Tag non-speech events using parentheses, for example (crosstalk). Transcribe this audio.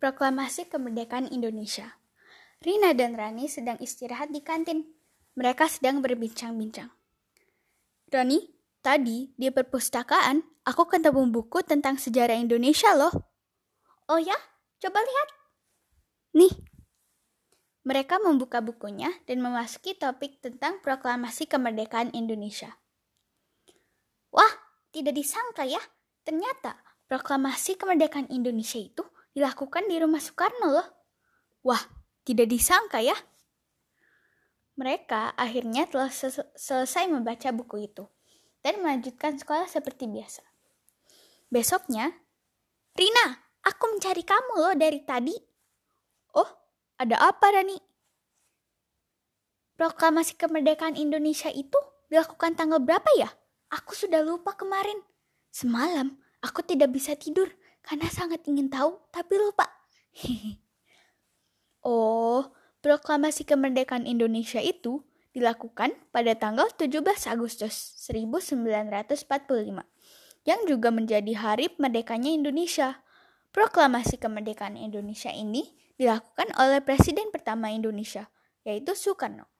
Proklamasi Kemerdekaan Indonesia. Rina dan Rani sedang istirahat di kantin. Mereka sedang berbincang-bincang. Rani, tadi di perpustakaan aku ketemu buku tentang sejarah Indonesia loh. Oh ya? Coba lihat. Nih. Mereka membuka bukunya dan memasuki topik tentang proklamasi kemerdekaan Indonesia. Wah, tidak disangka ya. Ternyata proklamasi kemerdekaan Indonesia itu dilakukan di rumah Soekarno loh. Wah, tidak disangka ya. Mereka akhirnya telah sel selesai membaca buku itu dan melanjutkan sekolah seperti biasa. Besoknya, Rina, aku mencari kamu loh dari tadi. Oh, ada apa Rani? Proklamasi kemerdekaan Indonesia itu dilakukan tanggal berapa ya? Aku sudah lupa kemarin. Semalam Aku tidak bisa tidur karena sangat ingin tahu tapi lupa. (laughs) oh, proklamasi kemerdekaan Indonesia itu dilakukan pada tanggal 17 Agustus 1945 yang juga menjadi hari merdekanya Indonesia. Proklamasi kemerdekaan Indonesia ini dilakukan oleh Presiden pertama Indonesia, yaitu Soekarno.